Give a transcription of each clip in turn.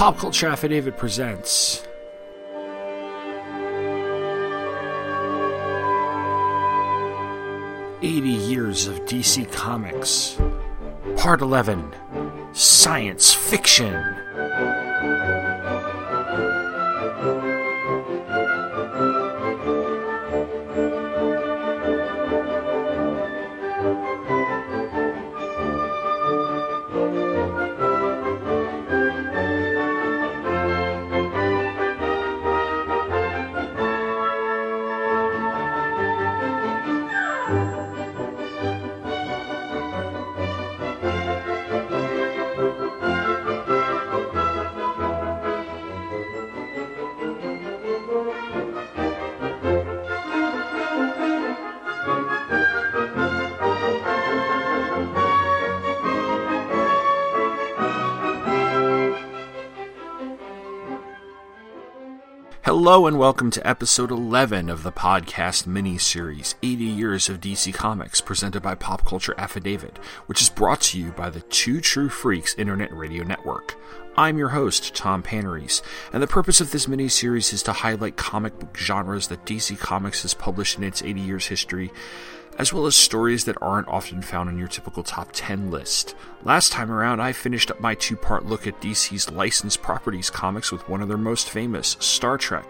Pop Culture Affidavit presents. Eighty years of DC Comics, Part Eleven, Science Fiction. Hello and welcome to episode 11 of the podcast mini-series 80 Years of DC Comics presented by Pop Culture Affidavit, which is brought to you by the Two True Freaks Internet Radio Network. I'm your host, Tom Panarese, and the purpose of this mini-series is to highlight comic book genres that DC Comics has published in its 80 years history as well as stories that aren't often found on your typical top 10 list. Last time around, I finished up my two part look at DC's licensed properties comics with one of their most famous, Star Trek.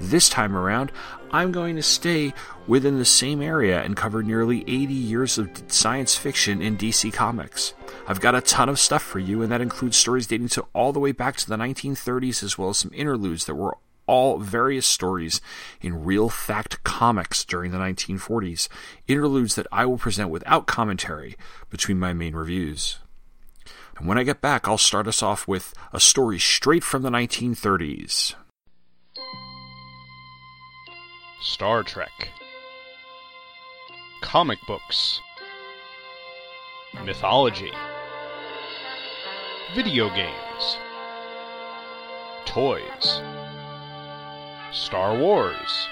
This time around, I'm going to stay within the same area and cover nearly 80 years of science fiction in DC Comics. I've got a ton of stuff for you, and that includes stories dating to all the way back to the 1930s, as well as some interludes that were all various stories in real fact comics during the 1940s, interludes that I will present without commentary between my main reviews. And when I get back, I'll start us off with a story straight from the 1930s Star Trek, Comic books, Mythology, Video games, Toys. Star Wars.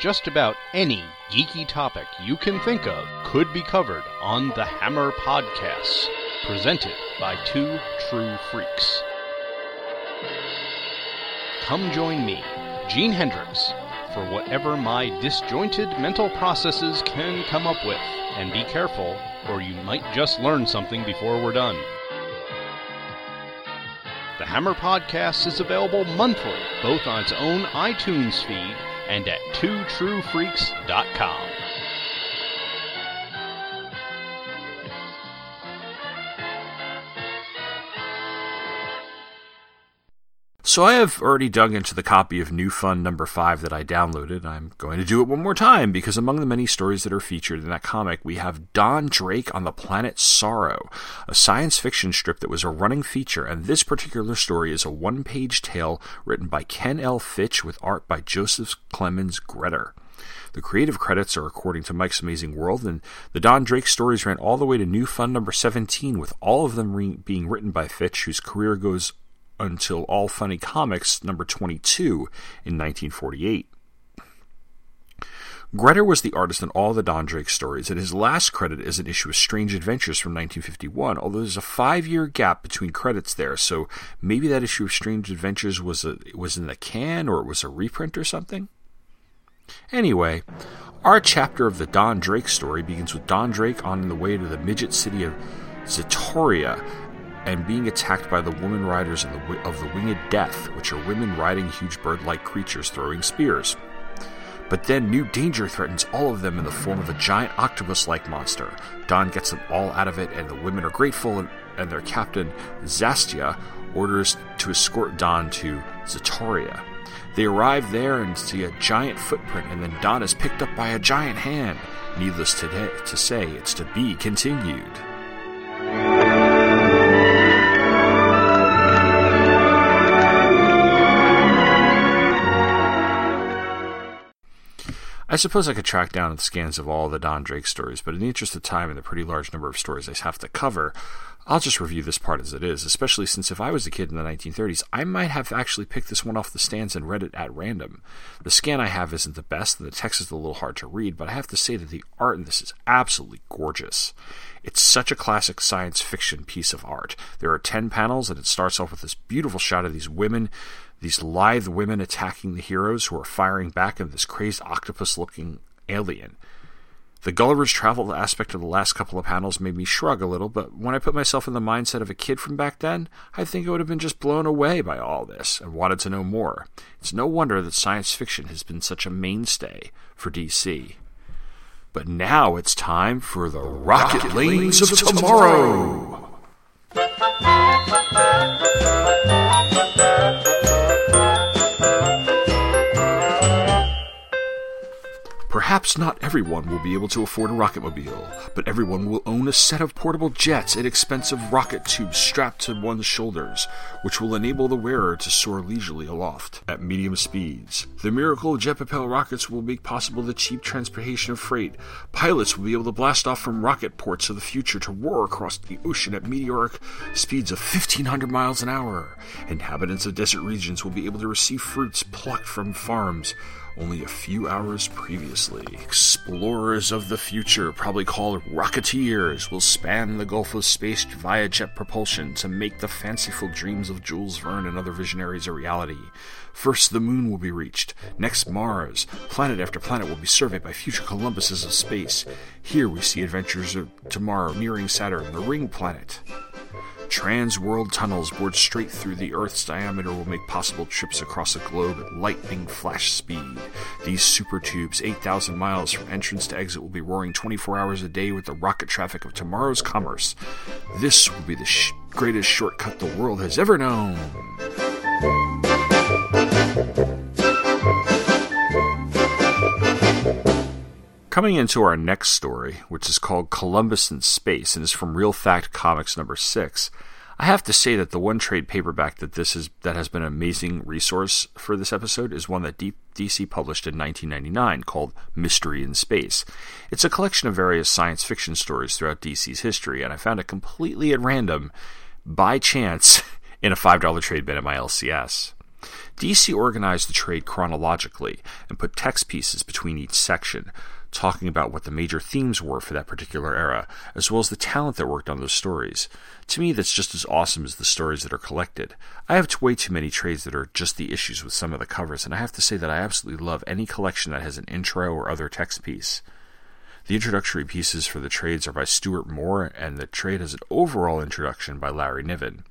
Just about any geeky topic you can think of could be covered on the Hammer Podcasts, presented by two true freaks. Come join me, Gene Hendricks, for whatever my disjointed mental processes can come up with. And be careful, or you might just learn something before we're done. The Hammer Podcast is available monthly, both on its own iTunes feed and at twotruefreaks.com. So I have already dug into the copy of New Fun number 5 that I downloaded. I'm going to do it one more time because among the many stories that are featured in that comic, we have Don Drake on the planet Soro, a science fiction strip that was a running feature, and this particular story is a one-page tale written by Ken L. Fitch with art by Joseph Clemens Gretter. The creative credits are according to Mike's Amazing World, and the Don Drake stories ran all the way to New Fun number 17, with all of them re- being written by Fitch, whose career goes until All Funny Comics number 22 in 1948. Gretter was the artist in all the Don Drake stories, and his last credit is an issue of Strange Adventures from 1951, although there's a five year gap between credits there, so maybe that issue of Strange Adventures was, a, was in the can or it was a reprint or something? Anyway, our chapter of the Don Drake story begins with Don Drake on the way to the midget city of Zatoria and being attacked by the woman riders of the, of the Winged Death, which are women riding huge bird like creatures throwing spears. But then new danger threatens all of them in the form of a giant octopus like monster. Don gets them all out of it, and the women are grateful, and, and their captain, Zastia, orders to escort Don to Zatoria. They arrive there and see a giant footprint, and then Don is picked up by a giant hand. Needless to, to say, it's to be continued. I suppose I could track down the scans of all the Don Drake stories, but in the interest of time and the pretty large number of stories I have to cover, I'll just review this part as it is, especially since if I was a kid in the 1930s, I might have actually picked this one off the stands and read it at random. The scan I have isn't the best, and the text is a little hard to read, but I have to say that the art in this is absolutely gorgeous. It's such a classic science fiction piece of art. There are 10 panels, and it starts off with this beautiful shot of these women, these lithe women attacking the heroes who are firing back at this crazed octopus looking alien. The Gulliver's Travel aspect of the last couple of panels made me shrug a little, but when I put myself in the mindset of a kid from back then, I think I would have been just blown away by all this and wanted to know more. It's no wonder that science fiction has been such a mainstay for DC. But now it's time for the Rocket, Rocket Lanes, Lanes of, of Tomorrow. Perhaps not everyone will be able to afford a rocketmobile, but everyone will own a set of portable jets and expensive rocket tubes strapped to one's shoulders, which will enable the wearer to soar leisurely aloft at medium speeds. The miracle of jet propelled rockets will make possible the cheap transportation of freight. Pilots will be able to blast off from rocket ports of the future to roar across the ocean at meteoric speeds of 1500 miles an hour. Inhabitants of desert regions will be able to receive fruits plucked from farms only a few hours previously. Explorers of the future, probably called rocketeers, will span the Gulf of Space via jet propulsion to make the fanciful dreams of Jules Verne and other visionaries a reality. First, the moon will be reached. Next, Mars. Planet after planet will be surveyed by future Columbuses of space. Here we see adventures of tomorrow nearing Saturn, the ring planet. Trans-world tunnels bored straight through the Earth's diameter will make possible trips across the globe at lightning flash speed. These super tubes, 8,000 miles from entrance to exit, will be roaring 24 hours a day with the rocket traffic of tomorrow's commerce. This will be the sh- greatest shortcut the world has ever known. Coming into our next story, which is called Columbus in Space and is from Real Fact Comics number 6, I have to say that the one trade paperback that this is that has been an amazing resource for this episode is one that DC published in 1999 called Mystery in Space. It's a collection of various science fiction stories throughout DC's history, and I found it completely at random, by chance, in a $5 trade bin at my LCS. DC organized the trade chronologically and put text pieces between each section, talking about what the major themes were for that particular era, as well as the talent that worked on those stories. To me, that's just as awesome as the stories that are collected. I have way too many trades that are just the issues with some of the covers, and I have to say that I absolutely love any collection that has an intro or other text piece. The introductory pieces for the trades are by Stuart Moore, and the trade has an overall introduction by Larry Niven.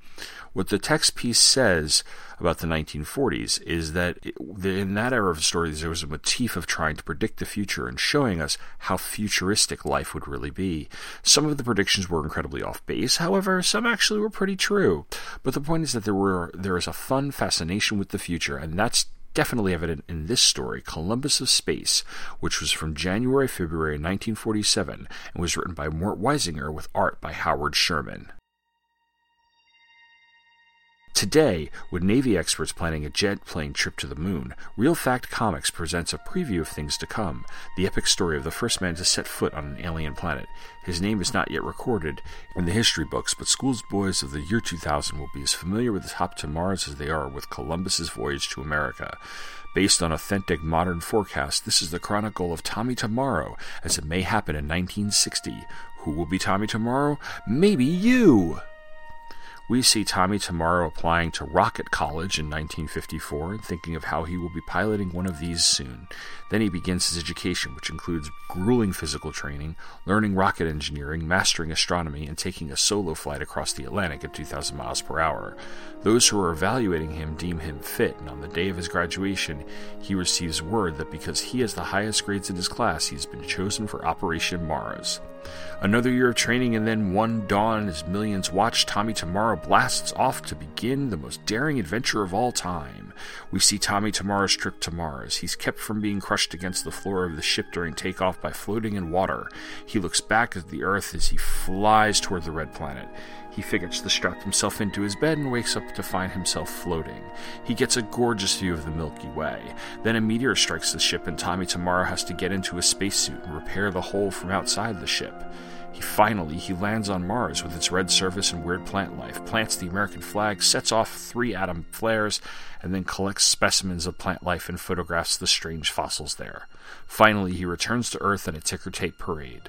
What the text piece says about the 1940s is that in that era of stories, there was a motif of trying to predict the future and showing us how futuristic life would really be. Some of the predictions were incredibly off base, however, some actually were pretty true. But the point is that there were there is a fun fascination with the future, and that's definitely evident in this story, Columbus of Space, which was from January February 1947 and was written by Mort Weisinger with art by Howard Sherman. Today, with Navy experts planning a jet plane trip to the moon, Real Fact Comics presents a preview of things to come the epic story of the first man to set foot on an alien planet. His name is not yet recorded in the history books, but schoolboys of the year 2000 will be as familiar with his hop to Mars as they are with Columbus's voyage to America. Based on authentic modern forecasts, this is the chronicle of Tommy Tomorrow, as it may happen in 1960. Who will be Tommy Tomorrow? Maybe you! We see Tommy Tomorrow applying to Rocket College in 1954 and thinking of how he will be piloting one of these soon. Then he begins his education, which includes grueling physical training, learning rocket engineering, mastering astronomy, and taking a solo flight across the Atlantic at 2,000 miles per hour. Those who are evaluating him deem him fit, and on the day of his graduation, he receives word that because he has the highest grades in his class, he has been chosen for Operation Mars. Another year of training, and then one dawn as millions watch, Tommy Tomorrow blasts off to begin the most daring adventure of all time. We see Tommy Tomorrow's trip to Mars. He's kept from being crushed against the floor of the ship during takeoff by floating in water. He looks back at the Earth as he flies toward the red planet. He figures to strap himself into his bed and wakes up to find himself floating. He gets a gorgeous view of the Milky Way. Then a meteor strikes the ship, and Tommy Tomorrow has to get into a spacesuit and repair the hole from outside the ship. He finally he lands on Mars with its red surface and weird plant life, plants the American flag, sets off three atom flares, and then collects specimens of plant life and photographs the strange fossils there. Finally, he returns to Earth in a ticker tape parade.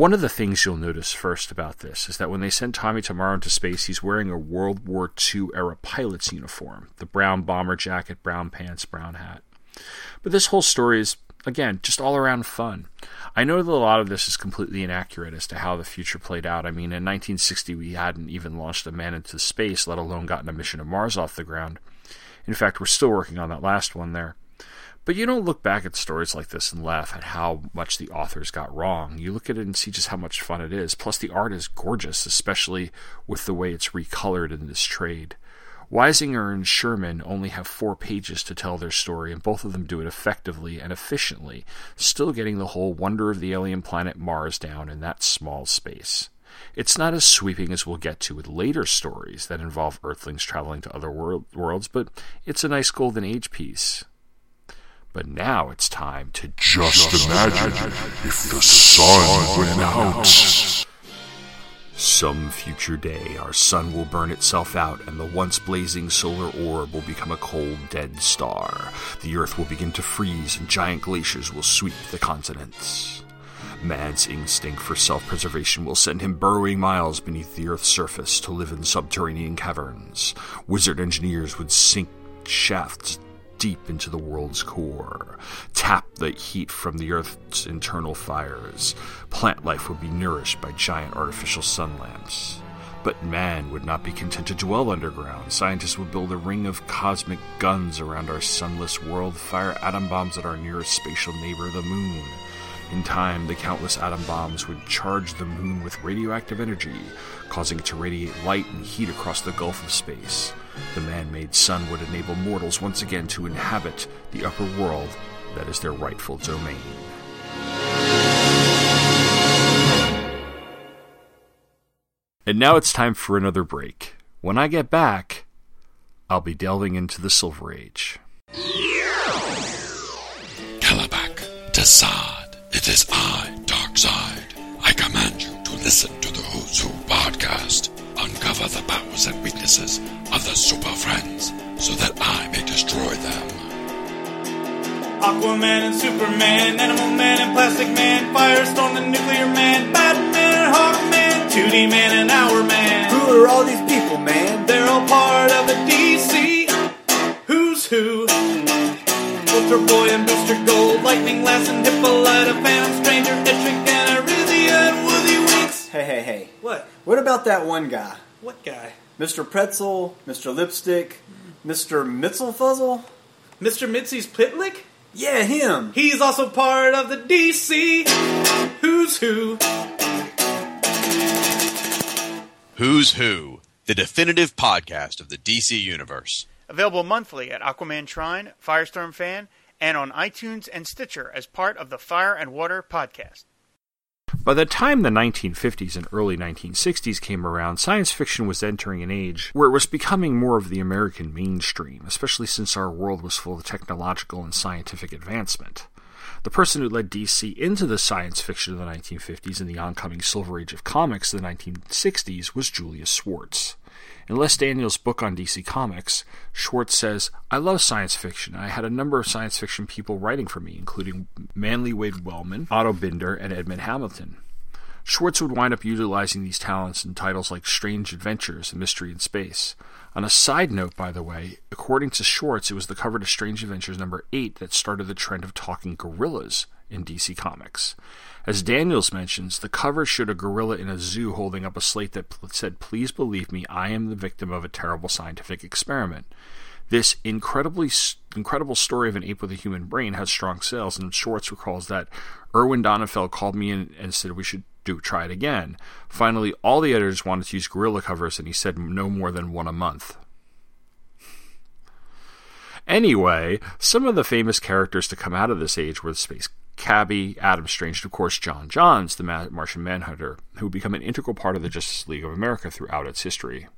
One of the things you'll notice first about this is that when they send Tommy Tomorrow into space, he's wearing a World War II era pilot's uniform the brown bomber jacket, brown pants, brown hat. But this whole story is, again, just all around fun. I know that a lot of this is completely inaccurate as to how the future played out. I mean, in 1960, we hadn't even launched a man into space, let alone gotten a mission to Mars off the ground. In fact, we're still working on that last one there. But you don't look back at stories like this and laugh at how much the authors got wrong. You look at it and see just how much fun it is. Plus, the art is gorgeous, especially with the way it's recolored in this trade. Weisinger and Sherman only have four pages to tell their story, and both of them do it effectively and efficiently, still getting the whole wonder of the alien planet Mars down in that small space. It's not as sweeping as we'll get to with later stories that involve Earthlings traveling to other world- worlds, but it's a nice golden age piece. But now it's time to just, just imagine, imagine if the sun went out. Some future day, our sun will burn itself out, and the once blazing solar orb will become a cold, dead star. The earth will begin to freeze, and giant glaciers will sweep the continents. Man's instinct for self preservation will send him burrowing miles beneath the Earth's surface to live in subterranean caverns. Wizard engineers would sink shafts deep into the world's core, tap the heat from the Earth's internal fires. Plant life would be nourished by giant artificial sun lamps. But man would not be content to dwell underground. Scientists would build a ring of cosmic guns around our sunless world, fire atom bombs at our nearest spatial neighbor, the moon. In time, the countless atom bombs would charge the moon with radioactive energy, causing it to radiate light and heat across the gulf of space. The man made sun would enable mortals once again to inhabit the upper world that is their rightful domain. And now it's time for another break. When I get back, I'll be delving into the Silver Age. Kalibak, Desaad, it is I, Darkseid. I command you to listen to the Who's Who podcast uncover the powers and weaknesses of the Super Friends so that I may destroy them. Aquaman and Superman, Animal Man and Plastic Man, Firestorm and Nuclear Man, Batman and Hawkman, 2D Man and Hour Man. Who are all these people, man? They're all part of the DC Who's Who. Ultra Boy and Booster Gold, Lightning Lass and Hippolyta, Phantom Stranger, Etrick and Arisia and Woozy Winks. Hey, hey, hey. What? What about that one guy? What guy? Mr. Pretzel, Mr. Lipstick, Mr. Mitzelfuzzle? Mr. Mitzi's Pitlick? Yeah, him. He's also part of the DC Who's Who. Who's Who, the definitive podcast of the DC Universe. Available monthly at Aquaman Shrine, Firestorm Fan, and on iTunes and Stitcher as part of the Fire and Water podcast. By the time the 1950s and early 1960s came around, science fiction was entering an age where it was becoming more of the American mainstream, especially since our world was full of technological and scientific advancement. The person who led DC into the science fiction of the 1950s and the oncoming Silver Age of comics of the 1960s was Julius Schwartz. In Les Daniels' book on DC Comics, Schwartz says, I love science fiction. I had a number of science fiction people writing for me, including Manly Wade Wellman, Otto Binder, and Edmund Hamilton. Schwartz would wind up utilizing these talents in titles like Strange Adventures and Mystery in Space. On a side note, by the way, according to Schwartz, it was the cover to Strange Adventures number 8 that started the trend of talking gorillas in DC Comics. As Daniels mentions, the cover showed a gorilla in a zoo holding up a slate that said, Please believe me, I am the victim of a terrible scientific experiment. This incredibly incredible story of an ape with a human brain has strong sales, and Schwartz recalls that Irwin Donenfeld called me and said we should do try it again. Finally, all the editors wanted to use gorilla covers, and he said no more than one a month. Anyway, some of the famous characters to come out of this age were the Space Cabby, Adam Strange, and of course J'onn J'onzz, the Martian Manhunter, who would become an integral part of the Justice League of America throughout its history.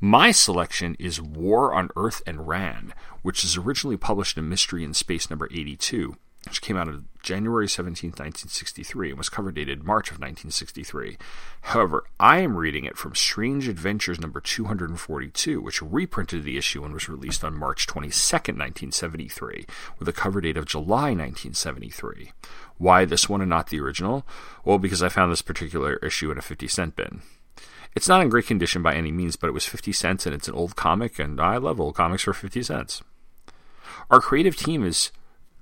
My selection is War on Earth and Rann, which is originally published in Mystery in Space number 82, which came out of January 17, 1963, and was cover dated March of 1963. However, I am reading it from Strange Adventures number 242, which reprinted the issue and was released on March 22, 1973, with a cover date of July 1973. Why this one and not the original? Well, because I found this particular issue in a 50 cent bin. It's not in great condition by any means, but it was 50 cents and it's an old comic, and I love old comics for 50 cents. Our creative team is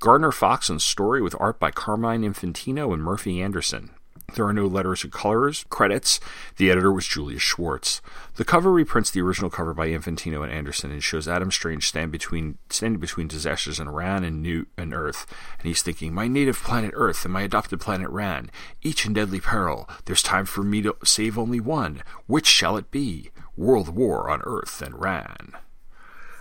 Gardner Fox and story with art by Carmine Infantino and Murphy Anderson. There are no letters or colors, credits. The editor was Julius Schwartz. The cover reprints the original cover by Infantino and Anderson and shows Adam Strange stand between standing between disasters in Rann and New and Earth, and he's thinking, My native planet Earth and my adopted planet Rann, each in deadly peril. There's time for me to save only one. Which shall it be? World War on Earth and Rann.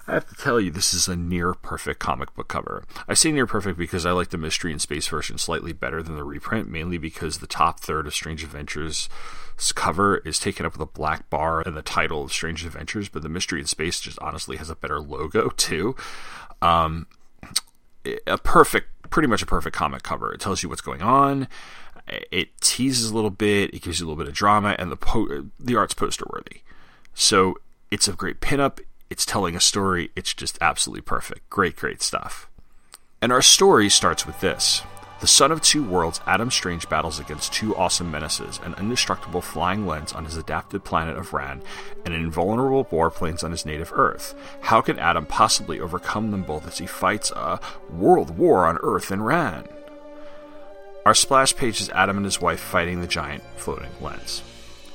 I have to tell you, this is a near perfect comic book cover. I say near perfect because I like the Mystery in Space version slightly better than the reprint, mainly because the top third of Strange Adventures cover is taken up with a black bar and the title of Strange Adventures, but the Mystery in Space just honestly has a better logo too. Um, a perfect, pretty much a perfect comic cover. It tells you what's going on. It teases a little bit. It gives you a little bit of drama, and the po- the art's poster worthy. So it's a great pinup. It's telling a story. It's just absolutely perfect. Great, great stuff. And our story starts with this. The son of two worlds, Adam Strange battles against two awesome menaces an indestructible flying lens on his adapted planet of Rann, and an invulnerable warplanes on his native Earth. How can Adam possibly overcome them both as he fights a world war on Earth and Rann? Our splash page is Adam and his wife fighting the giant floating lens.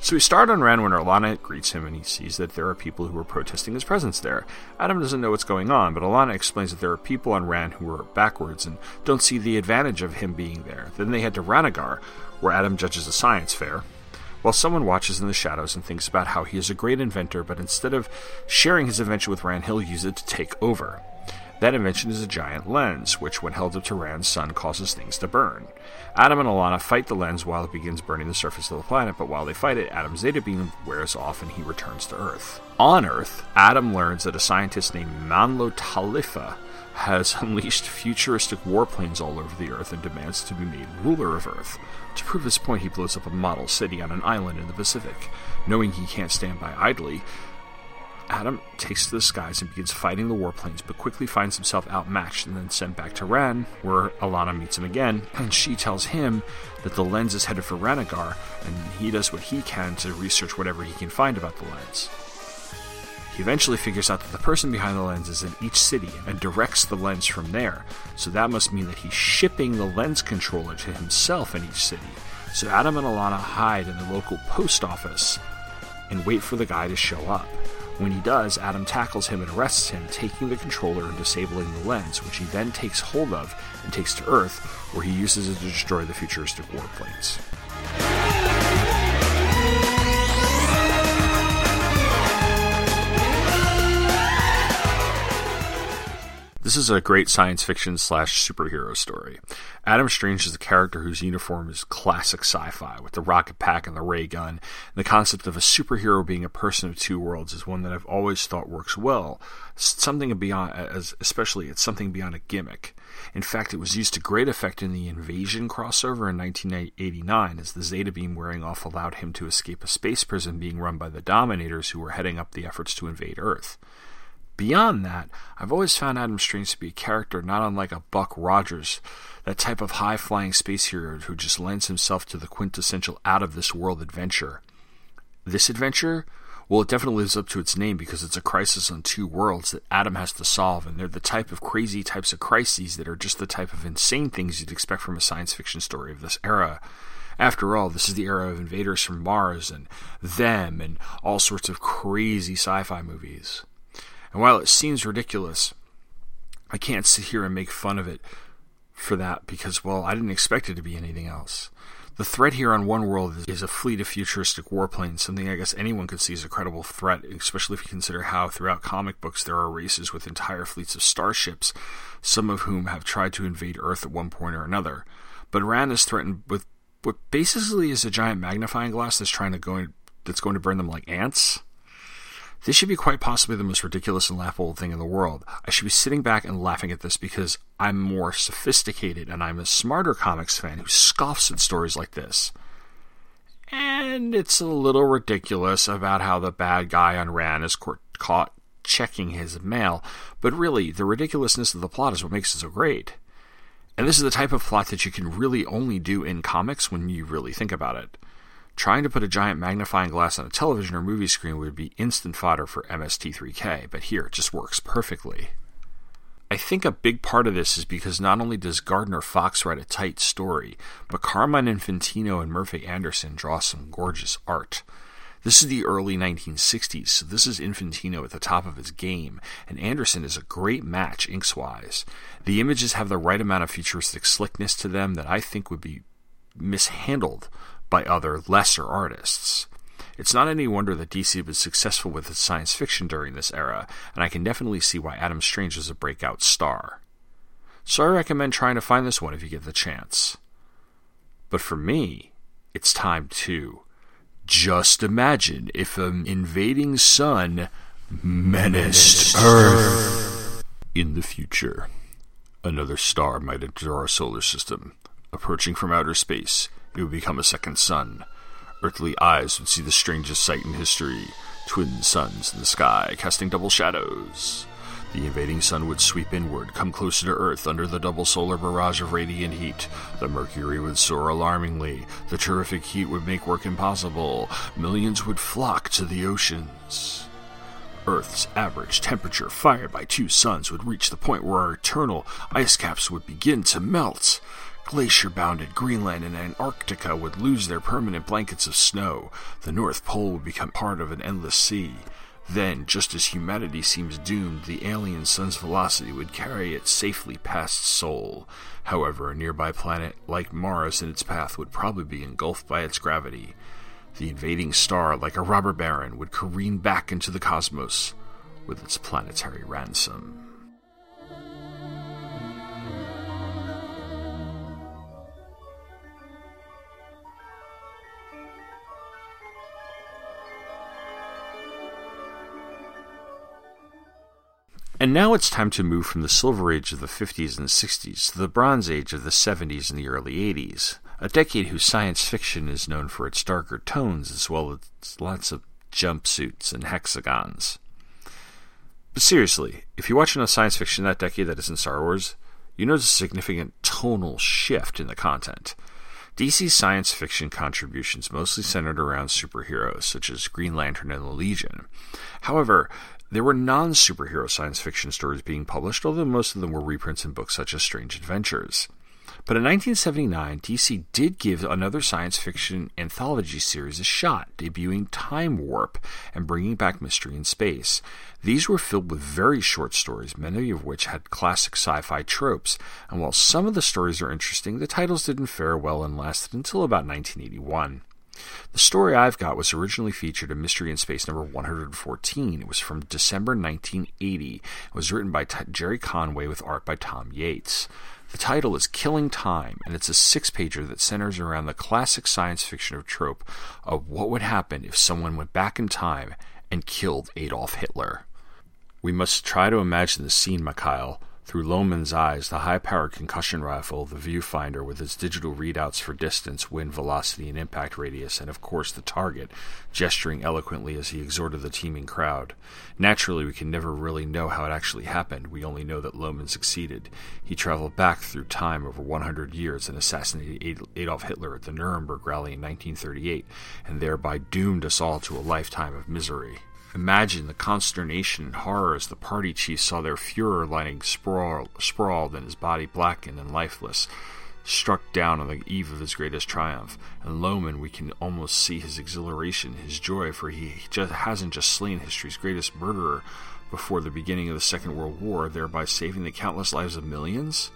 So we start on Rann when Alana greets him and he sees that there are people who are protesting his presence there. Adam doesn't know what's going on, but Alana explains that there are people on Rann who are backwards and don't see the advantage of him being there. Then they head to Ranagar, where Adam judges a science fair, while someone watches in the shadows and thinks about how he is a great inventor, but instead of sharing his invention with Rann, he'll use it to take over. That invention is a giant lens, which, when held up to Rann's sun, causes things to burn. Adam and Alana fight the lens while it begins burning the surface of the planet, but while they fight it, Adam's zeta beam wears off and he returns to Earth. On Earth, Adam learns that a scientist named Manlo Talifa has unleashed futuristic warplanes all over the Earth and demands to be made ruler of Earth. To prove his point, he blows up a model city on an island in the Pacific. Knowing he can't stand by idly, Adam takes to the skies and begins fighting the warplanes, but quickly finds himself outmatched and then sent back to Rann, where Alana meets him again, and she tells him that the lens is headed for Ranagar, and he does what he can to research whatever he can find about the lens. He eventually figures out that the person behind the lens is in each city and directs the lens from there, so that must mean that he's shipping the lens controller to himself in each city. So Adam and Alana hide in the local post office and wait for the guy to show up. When he does, Adam tackles him and arrests him, taking the controller and disabling the lens, which he then takes hold of and takes to Earth, where he uses it to destroy the futuristic warplanes. This is a great science fiction slash superhero story. Adam Strange is a character whose uniform is classic sci-fi, with the rocket pack and the ray gun. And the concept of a superhero being a person of two worlds is one that I've always thought works well. Something beyond, especially it's something beyond a gimmick. In fact, it was used to great effect in the Invasion crossover in 1989, as the Zeta beam wearing off allowed him to escape a space prison being run by the Dominators, who were heading up the efforts to invade Earth. Beyond that, I've always found Adam Strange to be a character not unlike a Buck Rogers, that type of high flying space hero who just lends himself to the quintessential out of this world adventure. This adventure, well, it definitely lives up to its name because it's a crisis on two worlds that Adam has to solve, and they're the type of crazy types of crises that are just the type of insane things you'd expect from a science fiction story of this era. After all, this is the era of invaders from Mars and them and all sorts of crazy sci fi movies. And while it seems ridiculous, I can't sit here and make fun of it for that because, well, I didn't expect it to be anything else. The threat here on One World is a fleet of futuristic warplanes, something I guess anyone could see as a credible threat, especially if you consider how throughout comic books there are races with entire fleets of starships, some of whom have tried to invade Earth at one point or another. But Rann is threatened with what basically is a giant magnifying glass that's trying to go in, that's going to burn them like ants. This should be quite possibly the most ridiculous and laughable thing in the world. I should be sitting back and laughing at this because I'm more sophisticated and I'm a smarter comics fan who scoffs at stories like this. And it's a little ridiculous about how the bad guy on Rann is caught checking his mail, but really, the ridiculousness of the plot is what makes it so great. And this is the type of plot that you can really only do in comics when you really think about it. Trying to put a giant magnifying glass on a television or movie screen would be instant fodder for MST3K, but here it just works perfectly. I think a big part of this is because not only does Gardner Fox write a tight story, but Carmine Infantino and Murphy Anderson draw some gorgeous art. This is the early 1960s, so this is Infantino at the top of his game, and Anderson is a great match inks-wise. The images have the right amount of futuristic slickness to them that I think would be mishandled by other lesser artists. It's not any wonder that DC was successful with its science fiction during this era, and I can definitely see why Adam Strange is a breakout star. So I recommend trying to find this one if you get the chance. But for me, it's time to just imagine if an invading sun menaced Earth. In the future, another star might enter our solar system, approaching from outer space it would become a second sun. Earthly eyes would see the strangest sight in history twin suns in the sky, casting double shadows. The invading sun would sweep inward, come closer to Earth under the double solar barrage of radiant heat. The mercury would soar alarmingly. The terrific heat would make work impossible. Millions would flock to the oceans. Earth's average temperature, fired by two suns, would reach the point where our eternal ice caps would begin to melt. Glacier bounded Greenland and Antarctica would lose their permanent blankets of snow. The North Pole would become part of an endless sea. Then, just as humanity seems doomed, the alien sun's velocity would carry it safely past Sol. However, a nearby planet like Mars in its path would probably be engulfed by its gravity. The invading star, like a robber baron, would careen back into the cosmos with its planetary ransom. And now it's time to move from the Silver Age of the 50s and 60s to the Bronze Age of the 70s and the early 80s, a decade whose science fiction is known for its darker tones as well as lots of jumpsuits and hexagons. But seriously, if you watch enough science fiction that decade that isn't Star Wars, you notice a significant tonal shift in the content. DC's science fiction contributions mostly centered around superheroes, such as Green Lantern and the Legion. However, there were non superhero science fiction stories being published, although most of them were reprints in books such as Strange Adventures. But in 1979, DC did give another science fiction anthology series a shot, debuting Time Warp and bringing back Mystery in Space. These were filled with very short stories, many of which had classic sci fi tropes, and while some of the stories are interesting, the titles didn't fare well and lasted until about 1981. The story I've got was originally featured in Mystery in Space number 114. It was from December 1980. It was written by T- Gerry Conway with art by Tom Yeates. The title is Killing Time, and it's a six pager that centers around the classic science fiction trope of what would happen if someone went back in time and killed Adolf Hitler. We must try to imagine the scene, Mikhail, through Loman's eyes, the high powered concussion rifle, the viewfinder with its digital readouts for distance, wind velocity, and impact radius, and of course the target, gesturing eloquently as he exhorted the teeming crowd. Naturally, we can never really know how it actually happened. We only know that Loman succeeded. He traveled back through time over 100 years and assassinated Adolf Hitler at the Nuremberg rally in 1938, and thereby doomed us all to a lifetime of misery. Imagine the consternation and horror as the party chief saw their Fuhrer lying sprawl, sprawled and his body blackened and lifeless, struck down on the eve of his greatest triumph. And Loman, we can almost see his exhilaration, his joy, for he just hasn't just slain history's greatest murderer before the beginning of the Second World War, thereby saving the countless lives of millions,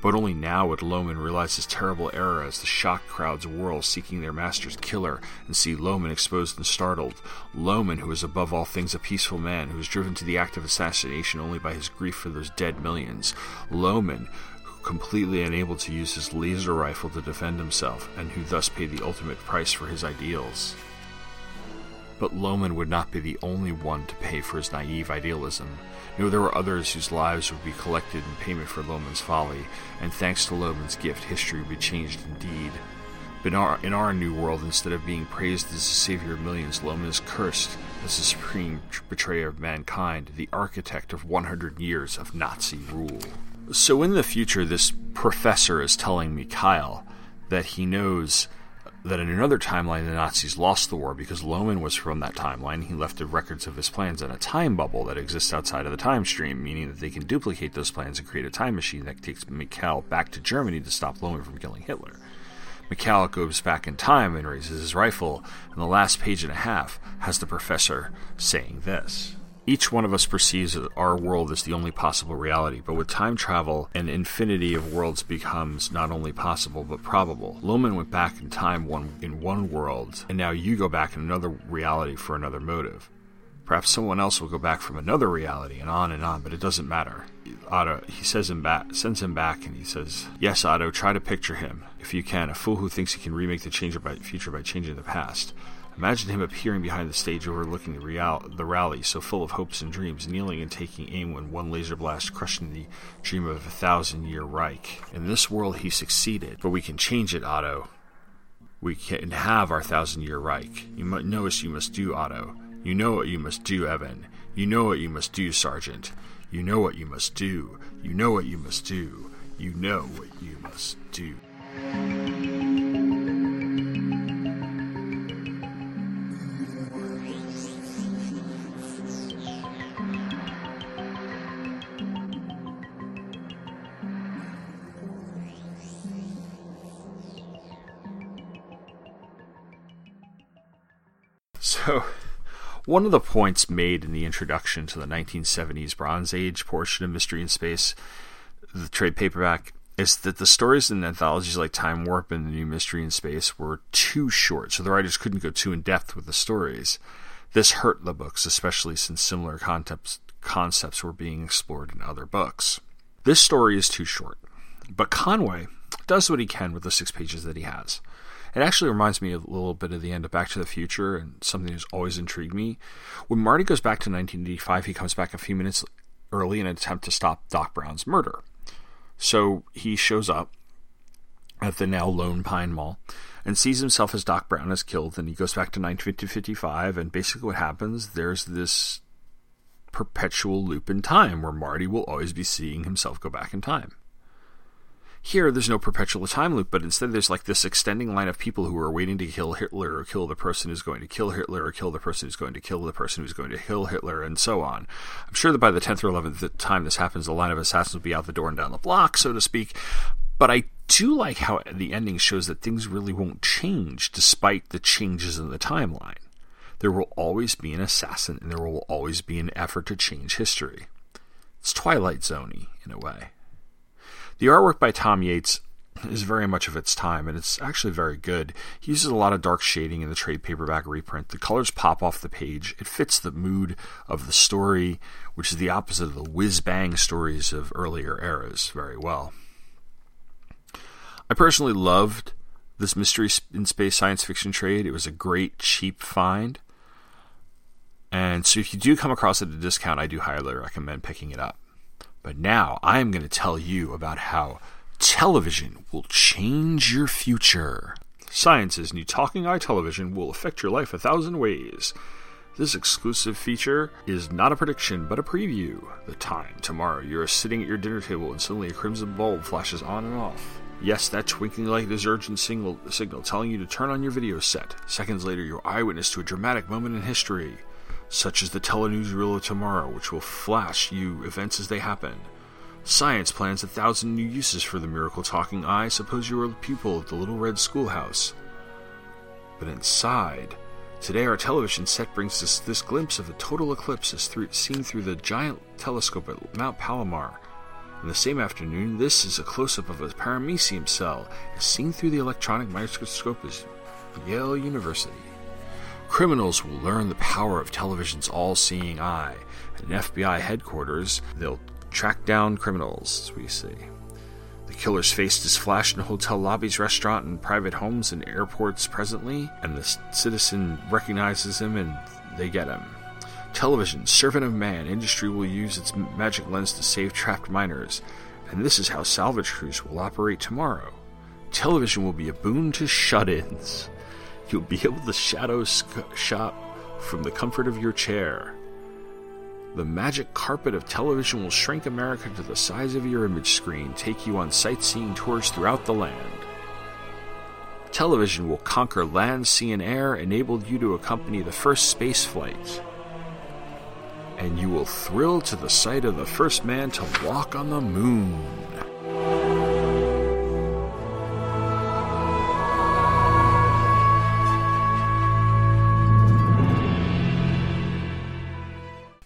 But only now would Loman realize his terrible error as the shocked crowds whirl seeking their master's killer and see Loman exposed and startled. Loman, who is above all things a peaceful man, who is driven to the act of assassination only by his grief for those dead millions. Loman, who completely unable to use his laser rifle to defend himself, and who thus paid the ultimate price for his ideals. But Loman would not be the only one to pay for his naive idealism. No, there were others whose lives would be collected in payment for Loman's folly, and thanks to Loman's gift, history would be changed indeed. But in our, in our new world, instead of being praised as the savior of millions, Loman is cursed as the supreme betrayer of mankind, the architect of 100 years of Nazi rule. So in the future, this professor is telling me, Kyle, that he knows that in another timeline the Nazis lost the war because Loman was from that timeline. He left the records of his plans in a time bubble that exists outside of the time stream, meaning that they can duplicate those plans and create a time machine that takes Mikhail back to Germany to stop Loman from killing Hitler. Mikhail goes back in time and raises his rifle, and the last page and a half has the professor saying this. Each one of us perceives our world as the only possible reality, but with time travel, an infinity of worlds becomes not only possible but probable. Loman went back in time one in one world, and now you go back in another reality for another motive. Perhaps someone else will go back from another reality, and on and on, but it doesn't matter. Otto, he says him back, sends him back, and he says, "Yes, Otto, try to picture him, if you can, a fool who thinks he can remake the by, future by changing the past." Imagine him appearing behind the stage overlooking the, real- the rally, so full of hopes and dreams, kneeling and taking aim when one laser blast crushing the dream of a thousand year Reich. In this world, he succeeded, but we can change it, Otto. We can have our thousand year Reich. You know what you must do, Otto. You know what you must do, Evan. You know what you must do, Sergeant. You know what you must do. You know what you must do. You know what you must do. So, one of the points made in the introduction to the 1970s Bronze Age portion of Mystery in Space, the trade paperback, is that the stories in anthologies like Time Warp and The New Mystery in Space were too short, so the writers couldn't go too in depth with the stories. This hurt the books, especially since similar concepts, concepts were being explored in other books. This story is too short, but Conway does what he can with the six pages that he has. It actually reminds me a little bit of the end of Back to the Future and something that's always intrigued me. When Marty goes back to 1985, he comes back a few minutes early in an attempt to stop Doc Brown's murder. So he shows up at the now Lone Pine Mall and sees himself as Doc Brown is killed, and he goes back to 1955, and basically what happens, there's this perpetual loop in time where Marty will always be seeing himself go back in time. Here, there's no perpetual time loop, but instead there's like this extending line of people who are waiting to kill Hitler or kill the person who's going to kill Hitler or kill the person who's going to kill the person who's going to kill Hitler and so on. I'm sure that by the 10th or 11th time this happens, the line of assassins will be out the door and down the block, so to speak. But I do like how the ending shows that things really won't change despite the changes in the timeline. There will always be an assassin and there will always be an effort to change history. It's Twilight Zoney in a way. The artwork by Tom Yeates is very much of its time, and it's actually very good. He uses a lot of dark shading in the trade paperback reprint. The colors pop off the page. It fits the mood of the story, which is the opposite of the whiz bang stories of earlier eras, very well. I personally loved this mystery in space science fiction trade. It was a great cheap find. And so if you do come across it at a discount, I do highly recommend picking it up. But now I am going to tell you about how television will change your future. Science's new Talking Eye television will affect your life a thousand ways. This exclusive feature is not a prediction, but a preview. The time tomorrow you are sitting at your dinner table and suddenly a crimson bulb flashes on and off. Yes, that twinkling light is urgent signal, signal telling you to turn on your video set. Seconds later, you're eyewitness to a dramatic moment in history such as the telenews reel of tomorrow, which will flash you events as they happen. Science plans a thousand new uses for the miracle talking eye. Suppose you were a pupil at the Little Red Schoolhouse. But inside, today our television set brings us this glimpse of a total eclipse as through, seen through the giant telescope at Mount Palomar. And the same afternoon, this is a close up of a paramecium cell as seen through the electronic microscope at Yale University. Criminals will learn the power of television's all seeing eye. At an FBI headquarters, they'll track down criminals, as we see. The killer's face is flashed in hotel lobbies, restaurant, and private homes and airports presently, and the citizen recognizes him and they get him. Television, servant of man, industry will use its magic lens to save trapped miners, and this is how salvage crews will operate tomorrow. Television will be a boon to shut ins. You'll be able to shadow sc- shop from the comfort of your chair. The magic carpet of television will shrink America to the size of your image screen, take you on sightseeing tours throughout the land. Television will conquer land, sea, and air, enable you to accompany the first space flight. And you will thrill to the sight of the first man to walk on the moon.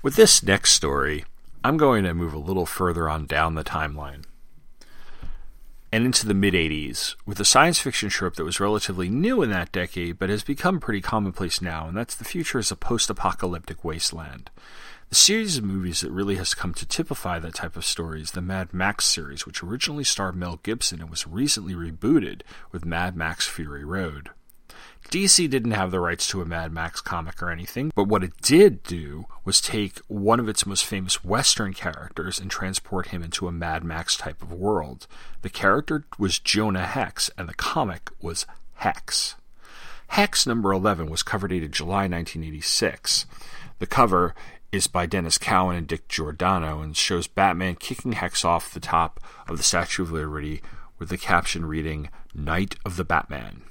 With this next story, I'm going to move a little further on down the timeline and into the mid 80s with a science fiction trope that was relatively new in that decade but has become pretty commonplace now, and that's the future as a post apocalyptic wasteland. The series of movies that really has come to typify that type of story is the Mad Max series, which originally starred Mel Gibson and was recently rebooted with Mad Max Fury Road. DC didn't have the rights to a Mad Max comic or anything, but what it did do was take one of its most famous Western characters and transport him into a Mad Max type of world. The character was Jonah Hex, and the comic was Hex. Hex number 11 was cover dated July 1986. The cover is by Denys Cowan and Dick Giordano and shows Batman kicking Hex off the top of the Statue of Liberty with the caption reading, Night of the Batman.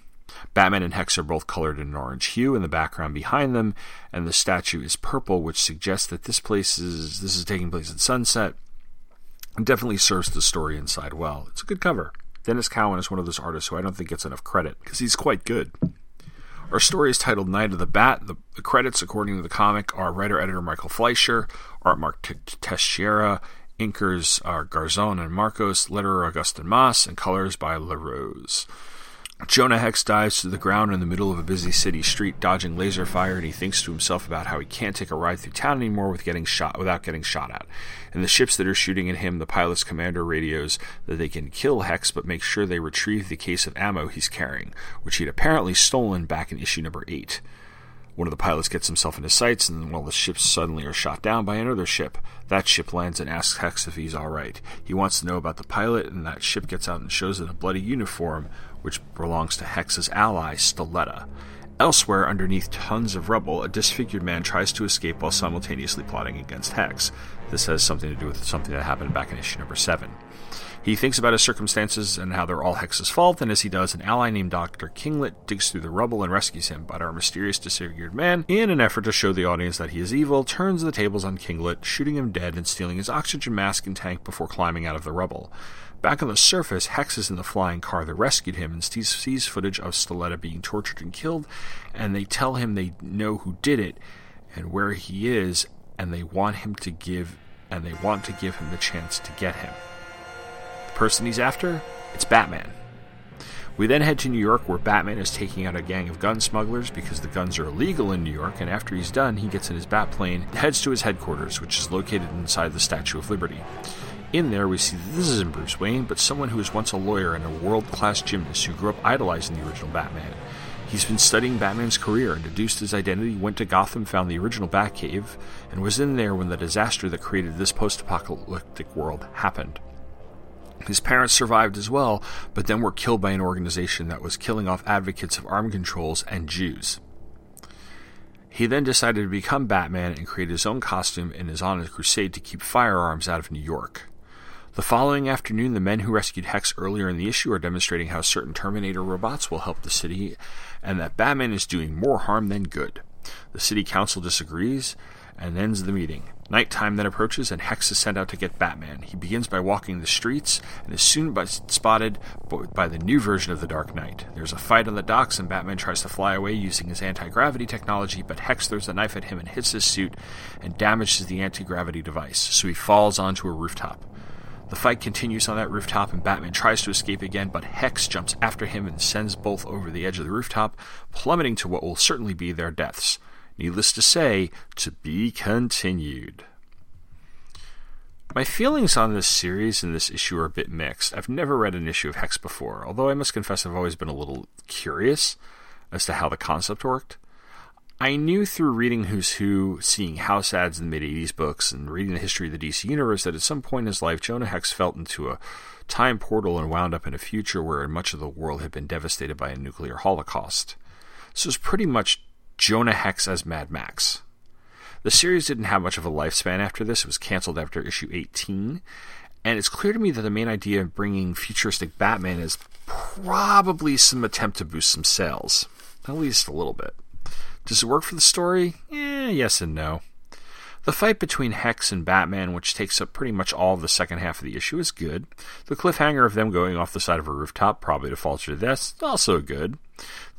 Batman and Hex are both colored in an orange hue in the background behind them, and the statue is purple, which suggests that this place is this is taking place at sunset. It definitely serves the story inside well. It's a good cover. Denys Cowan is one of those artists who I don't think gets enough credit because he's quite good. Our story is titled Night of the Bat. The, the credits, according to the comic, are writer editor Michael Fleischer, art Mark T- Texeira, inkers are Garzon and Marcos, letterer Augustin Mas, and colors by LaRose. Jonah Hex dives to the ground in the middle of a busy city street, dodging laser fire, and he thinks to himself about how he can't take a ride through town anymore with getting shot without getting shot at. And the ships that are shooting at him, the pilot's commander radios that they can kill Hex, but make sure they retrieve the case of ammo he's carrying, which he'd apparently stolen back in issue number eight. One of the pilots gets himself into sights, and then while the ships suddenly are shot down by another ship, that ship lands and asks Hex if he's alright. He wants to know about the pilot, and that ship gets out and shows in a bloody uniform, which belongs to Hex's ally, Stiletta. Elsewhere, underneath tons of rubble, a disfigured man tries to escape while simultaneously plotting against Hex. This has something to do with something that happened back in issue number 7. He thinks about his circumstances and how they're all Hex's fault, and as he does, an ally named Dr. Kinglet digs through the rubble and rescues him. But our mysterious disfigured man, in an effort to show the audience that he is evil, turns the tables on Kinglet, shooting him dead and stealing his oxygen mask and tank before climbing out of the rubble. Back on the surface, Hex is in the flying car that rescued him and sees footage of Stiletta being tortured and killed, and they tell him they know who did it and where he is, and they want him to give and they want to give him the chance to get him. The person he's after? It's Batman. We then head to New York where Batman is taking out a gang of gun smugglers because the guns are illegal in New York, and after he's done, he gets in his Batplane heads to his headquarters, which is located inside the Statue of Liberty. In there, we see that this isn't Bruce Wayne, but someone who was once a lawyer and a world class gymnast who grew up idolizing the original Batman. He's been studying Batman's career and deduced his identity, went to Gotham, found the original Batcave, and was in there when the disaster that created this post apocalyptic world happened. His parents survived as well, but then were killed by an organization that was killing off advocates of arm controls and Jews. He then decided to become Batman and create his own costume and is on a crusade to keep firearms out of New York. The following afternoon, the men who rescued Hex earlier in the issue are demonstrating how certain Terminator robots will help the city and that Batman is doing more harm than good. The city council disagrees and ends the meeting. Nighttime then approaches, and Hex is sent out to get Batman. He begins by walking the streets and is soon spotted by the new version of the Dark Knight. There's a fight on the docks, and Batman tries to fly away using his anti gravity technology, but Hex throws a knife at him and hits his suit and damages the anti gravity device, so he falls onto a rooftop. The fight continues on that rooftop, and Batman tries to escape again, but Hex jumps after him and sends both over the edge of the rooftop, plummeting to what will certainly be their deaths. Needless to say, to be continued. My feelings on this series and this issue are a bit mixed. I've never read an issue of Hex before, although I must confess I've always been a little curious as to how the concept worked. I knew through reading Who's Who, seeing house ads in the mid 80s books, and reading the history of the DC Universe that at some point in his life, Jonah Hex fell into a time portal and wound up in a future where much of the world had been devastated by a nuclear holocaust. So it's pretty much Jonah Hex as Mad Max. The series didn't have much of a lifespan after this. It was canceled after issue 18. And it's clear to me that the main idea of bringing futuristic Batman is probably some attempt to boost some sales. At least a little bit. Does it work for the story? Eh, yes and no. The fight between Hex and Batman, which takes up pretty much all of the second half of the issue, is good. The cliffhanger of them going off the side of a rooftop, probably to falter to death, also good.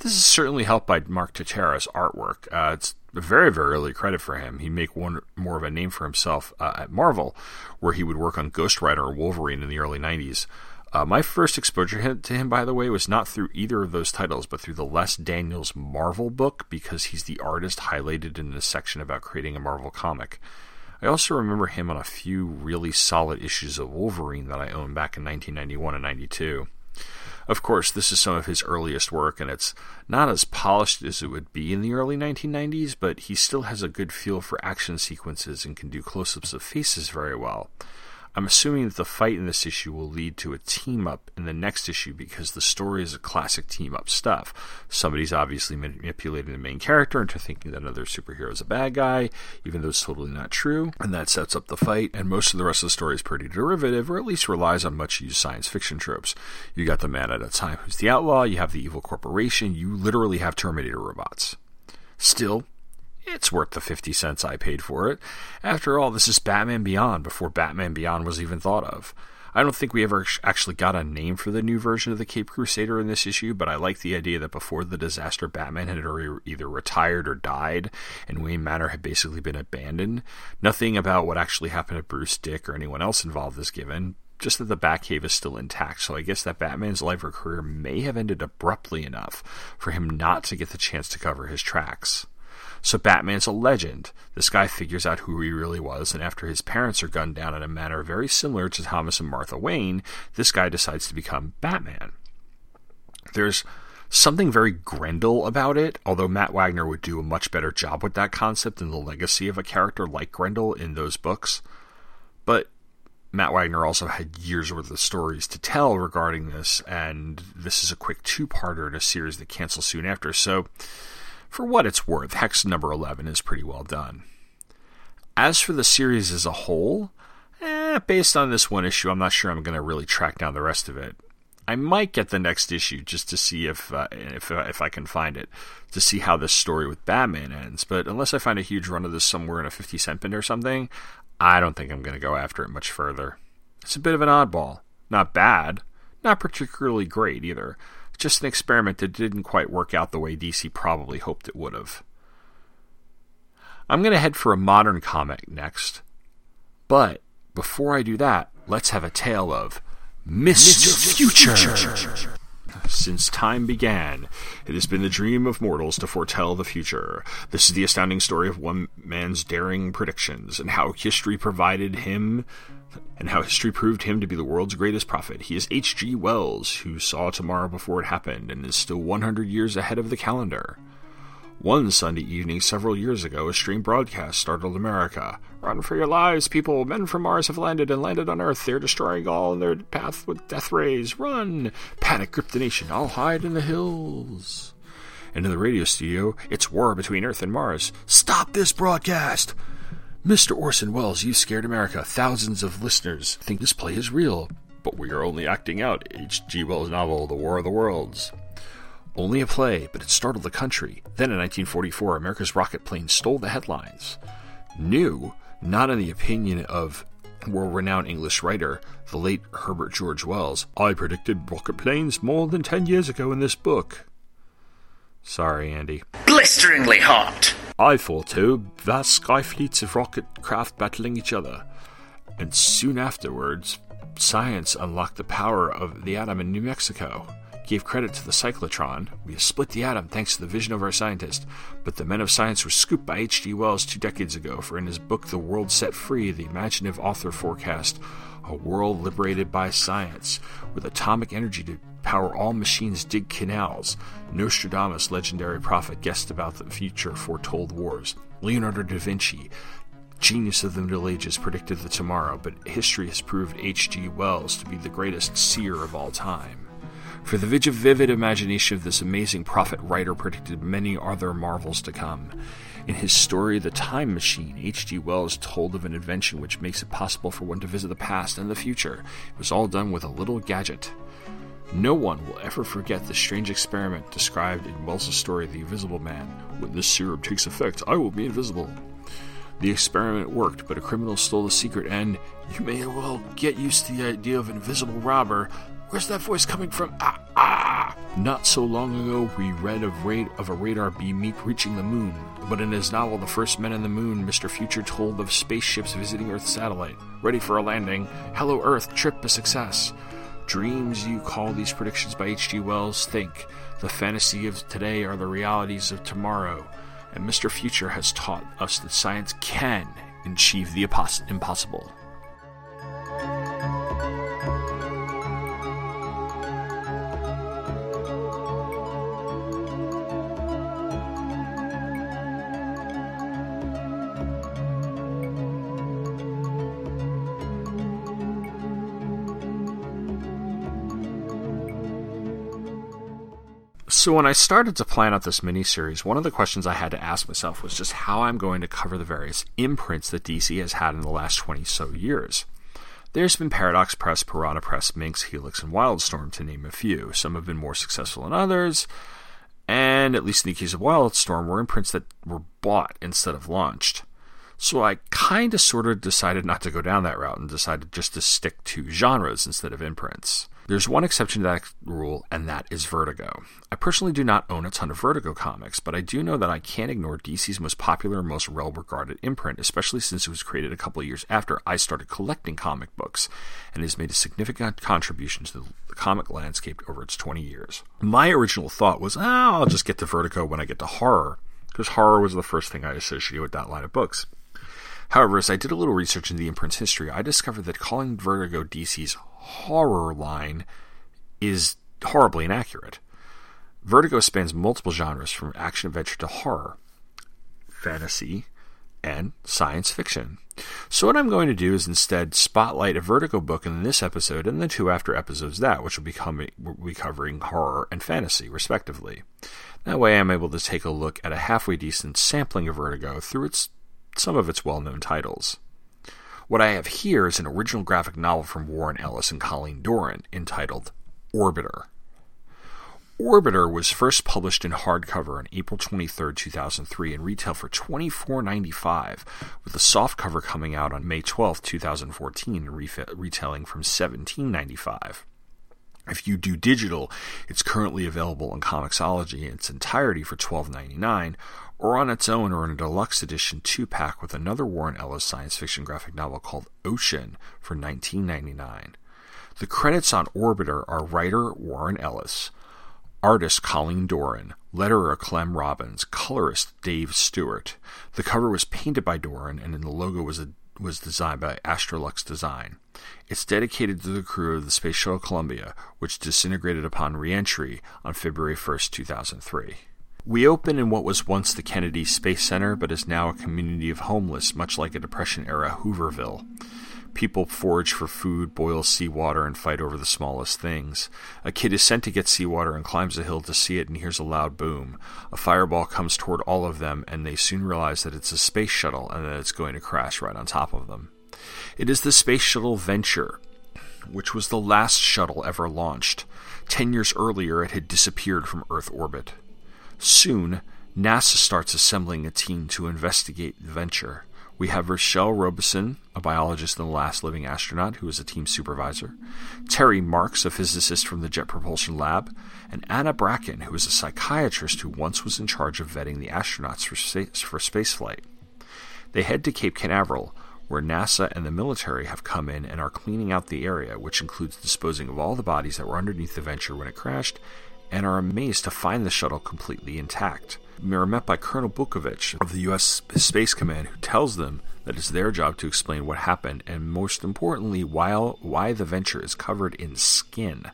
This is certainly helped by Mark Texeira's artwork. Uh, it's very, very early credit for him. He'd make one more of a name for himself uh, at Marvel, where he would work on Ghost Rider or Wolverine in the early 90s. Uh, my first exposure to him, by the way, was not through either of those titles, but through the Les Daniels Marvel book because he's the artist highlighted in the section about creating a Marvel comic. I also remember him on a few really solid issues of Wolverine that I owned back in 1991 and 92. Of course, this is some of his earliest work, and it's not as polished as it would be in the early 1990s, but he still has a good feel for action sequences and can do close ups of faces very well. I'm assuming that the fight in this issue will lead to a team up in the next issue because the story is a classic team up stuff. Somebody's obviously manipulating the main character into thinking that another superhero is a bad guy, even though it's totally not true, and that sets up the fight. And most of the rest of the story is pretty derivative, or at least relies on much used science fiction tropes. You got the man at a time who's the outlaw, you have the evil corporation, you literally have Terminator robots. Still, it's worth the 50 cents I paid for it. After all, this is Batman Beyond before Batman Beyond was even thought of. I don't think we ever actually got a name for the new version of the Cape Crusader in this issue, but I like the idea that before the disaster, Batman had either retired or died, and Wayne Manor had basically been abandoned. Nothing about what actually happened to Bruce, Dick, or anyone else involved is given, just that the Batcave is still intact. So I guess that Batman's life or career may have ended abruptly enough for him not to get the chance to cover his tracks. So Batman's a legend. This guy figures out who he really was, and after his parents are gunned down in a manner very similar to Thomas and Martha Wayne, this guy decides to become Batman. There's something very Grendel about it, although Matt Wagner would do a much better job with that concept and the legacy of a character like Grendel in those books. But Matt Wagner also had years worth of stories to tell regarding this, and this is a quick two parter in a series that cancels soon after. So for what it's worth, Hex number 11 is pretty well done. As for the series as a whole, eh, based on this one issue, I'm not sure I'm going to really track down the rest of it. I might get the next issue just to see if uh, if uh, if I can find it to see how this story with Batman ends. But unless I find a huge run of this somewhere in a 50 cent bin or something, I don't think I'm going to go after it much further. It's a bit of an oddball. Not bad, not particularly great either just an experiment that didn't quite work out the way DC probably hoped it would have. I'm going to head for a modern comic next. But before I do that, let's have a tale of Mr. Mr. Future. Future. Since time began, it has been the dream of mortals to foretell the future. This is the astounding story of one man's daring predictions and how history provided him and how history proved him to be the world's greatest prophet. He is H.G. Wells, who saw tomorrow before it happened and is still 100 years ahead of the calendar. One Sunday evening several years ago, a stream broadcast startled America. Run for your lives, people! Men from Mars have landed and landed on Earth. They're destroying all in their path with death rays. Run! Panic gripped the nation. I'll hide in the hills. And in the radio studio, it's war between Earth and Mars. Stop this broadcast! Mr. Orson Welles, you scared America. Thousands of listeners think this play is real, but we are only acting out H.G. Wells' novel, The War of the Worlds. Only a play, but it startled the country. Then in 1944, America's rocket plane stole the headlines. New, not in the opinion of world renowned English writer, the late Herbert George Wells, I predicted rocket planes more than 10 years ago in this book. Sorry, Andy. Blisteringly hot! I foretold vast sky fleets of rocket craft battling each other. And soon afterwards, science unlocked the power of the atom in New Mexico. Gave credit to the cyclotron. We split the atom thanks to the vision of our scientist. But the men of science were scooped by H.G. Wells two decades ago, for in his book The World Set Free, the imaginative author forecast a world liberated by science, with atomic energy to power all machines dig canals. Nostradamus, legendary prophet, guessed about the future, foretold wars. Leonardo da Vinci, genius of the Middle Ages, predicted the tomorrow, but history has proved H.G. Wells to be the greatest seer of all time. For the vivid imagination of this amazing prophet writer predicted many other marvels to come. In his story, The Time Machine, H.G. Wells told of an invention which makes it possible for one to visit the past and the future. It was all done with a little gadget. No one will ever forget the strange experiment described in Wells' story, The Invisible Man. When this serum takes effect, I will be invisible. The experiment worked, but a criminal stole the secret, and you may well get used to the idea of invisible robber. Where's that voice coming from? Ah, ah! Not so long ago, we read of, ra- of a radar beam reaching the moon. But in his novel, The First Men on the Moon, Mr. Future told of spaceships visiting Earth's satellite. Ready for a landing. Hello, Earth, trip a success. Dreams you call these predictions by H.G. Wells think. The fantasy of today are the realities of tomorrow. And Mr. Future has taught us that science can achieve the impossible. So when I started to plan out this miniseries, one of the questions I had to ask myself was just how I'm going to cover the various imprints that DC has had in the last 20 so years. There's been Paradox Press, Piranha Press, Minx, Helix, and Wildstorm, to name a few. Some have been more successful than others, and at least in the case of Wildstorm, were imprints that were bought instead of launched. So I kind of sort of decided not to go down that route and decided just to stick to genres instead of imprints. There's one exception to that rule, and that is Vertigo. I personally do not own a ton of Vertigo comics, but I do know that I can't ignore DC's most popular and most well regarded imprint, especially since it was created a couple years after I started collecting comic books and has made a significant contribution to the comic landscape over its 20 years. My original thought was, oh, I'll just get to Vertigo when I get to horror, because horror was the first thing I associated with that line of books. However, as I did a little research into the imprint's history, I discovered that calling Vertigo DC's horror line is horribly inaccurate. Vertigo spans multiple genres from action adventure to horror, fantasy, and science fiction. So, what I'm going to do is instead spotlight a Vertigo book in this episode and the two after episodes that, which will be, coming, will be covering horror and fantasy, respectively. That way, I'm able to take a look at a halfway decent sampling of Vertigo through its some of its well known titles. What I have here is an original graphic novel from Warren Ellis and Colleen Doran entitled Orbiter. Orbiter was first published in hardcover on April 23, 2003, and retailed for $24.95, with the softcover coming out on May 12, 2014, and re- retailing from $17.95. If you do digital, it's currently available on Comixology in its entirety for $12.99, or on its own or in a deluxe edition two pack with another Warren Ellis science fiction graphic novel called Ocean for $19.99. The credits on Orbiter are writer Warren Ellis, artist Colleen Doran, letterer Clem Robins, colorist Dave Stewart. The cover was painted by Doran, and the logo was a, was designed by Astrolux Design. It's dedicated to the crew of the Space Shuttle Columbia, which disintegrated upon reentry on February 1st, 2003. We open in what was once the Kennedy Space Center, but is now a community of homeless, much like a Depression era Hooverville. People forage for food, boil seawater, and fight over the smallest things. A kid is sent to get seawater and climbs a hill to see it and hears a loud boom. A fireball comes toward all of them, and they soon realize that it's a space shuttle and that it's going to crash right on top of them. It is the Space Shuttle Venture, which was the last shuttle ever launched. Ten years earlier, it had disappeared from Earth orbit. Soon, NASA starts assembling a team to investigate the venture. We have Rochelle Robeson, a biologist and the last living astronaut who is a team supervisor, Terry Marx, a physicist from the Jet Propulsion Lab, and Anna Bracken, who is a psychiatrist who once was in charge of vetting the astronauts for, space, for spaceflight. They head to Cape Canaveral, where NASA and the military have come in and are cleaning out the area, which includes disposing of all the bodies that were underneath the Venture when it crashed, and are amazed to find the shuttle completely intact. We are met by Colonel Bukovich of the U.S. Space Command, who tells them that it's their job to explain what happened, and most importantly, why, why the Venture is covered in skin.